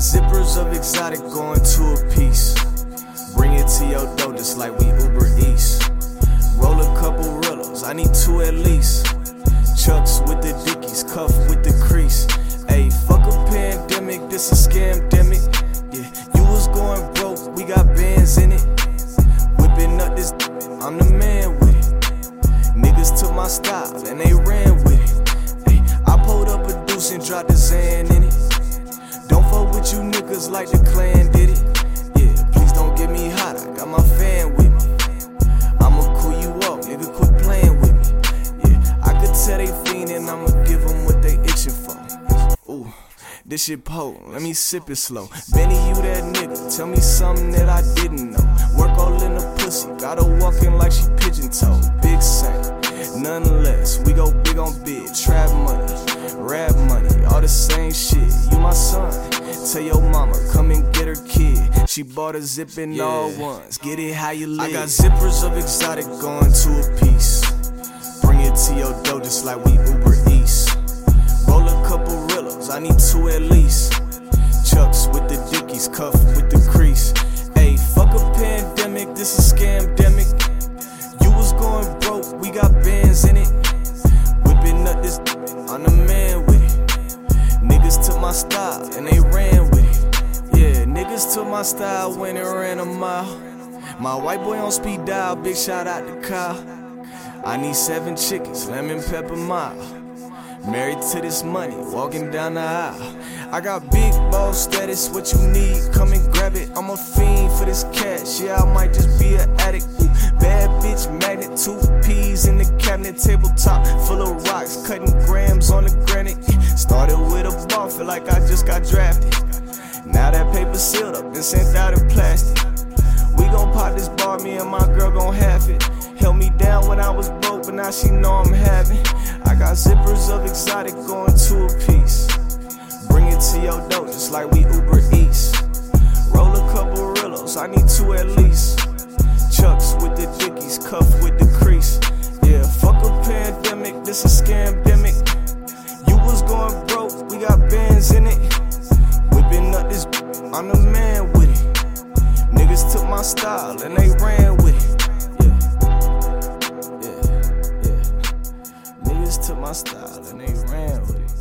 zippers of exotic going to a piece. Bring it to your door just like we Uber East. Roll a couple Rillos, I need two at least. Chucks with the dickies, cuff with the crease. Ayy, fuck a pandemic, this a scam, demic. Yeah, you was going broke, we got bands in it. Whipping up this, I'm the man with it. Niggas took my style and they ran with it. Ayy, I pulled up a deuce and dropped the Xan in niggas like the clan did it. Yeah, please don't get me hot, I got my fan with me. I'ma cool you off, nigga, quit playing with me. Yeah, I could tell they fiendin', I'ma give them what they itching for. Ooh. This shit po, let me sip it slow. Benny, you that nigga, tell me something that I didn't know. Work all in the pussy, got her walking like she pigeon toed. Big saint, nonetheless. We go big on big, trap money, rap money, all the same shit. You my son, tell your mama, come and get her kid. She bought a zip in all ones, get it how you live. I got zippers of exotic going to a piece. Bring it to your door just like we Uber East. Roll a couple Rillos, I need two at least. Chucks with the dickies, cuff with the my style when it ran a mile. My white boy on speed dial, big shout out to Kyle. I need seven chickens, lemon pepper mile. Married to this money, walking down the aisle. I got big ball status, what you need, come and grab it. I'm a fiend for this cash, yeah, I might just be an addict. Ooh, bad bitch magnet, two peas in the cabinet, tabletop full of rocks, cutting grams on the granite. Started with a ball, feel like I just got drafted. Now that paper sealed up and sent out in plastic. We gon' pop this bar, me and my girl gon' have it. Held me down when I was broke, but now she know I'm having. I got zippers of exotic going to a piece. Bring it to your door, just like we Uber East. Roll a couple Rillos, I need two at least. Chucks with the dickies, cuff with the crease. Yeah, fuck a pandemic, this a scamdemic. You was going broke, we got my style and they ran with it. Yeah, yeah, yeah. Niggas took my style and they ran with it.